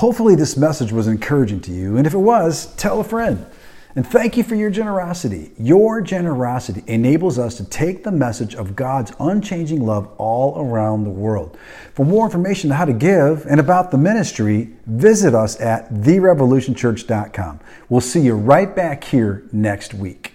Hopefully, this message was encouraging to you, and if it was, tell a friend. And thank you for your generosity. Your generosity enables us to take the message of God's unchanging love all around the world. For more information on how to give and about the ministry, visit us at therevolutionchurch.com. We'll see you right back here next week.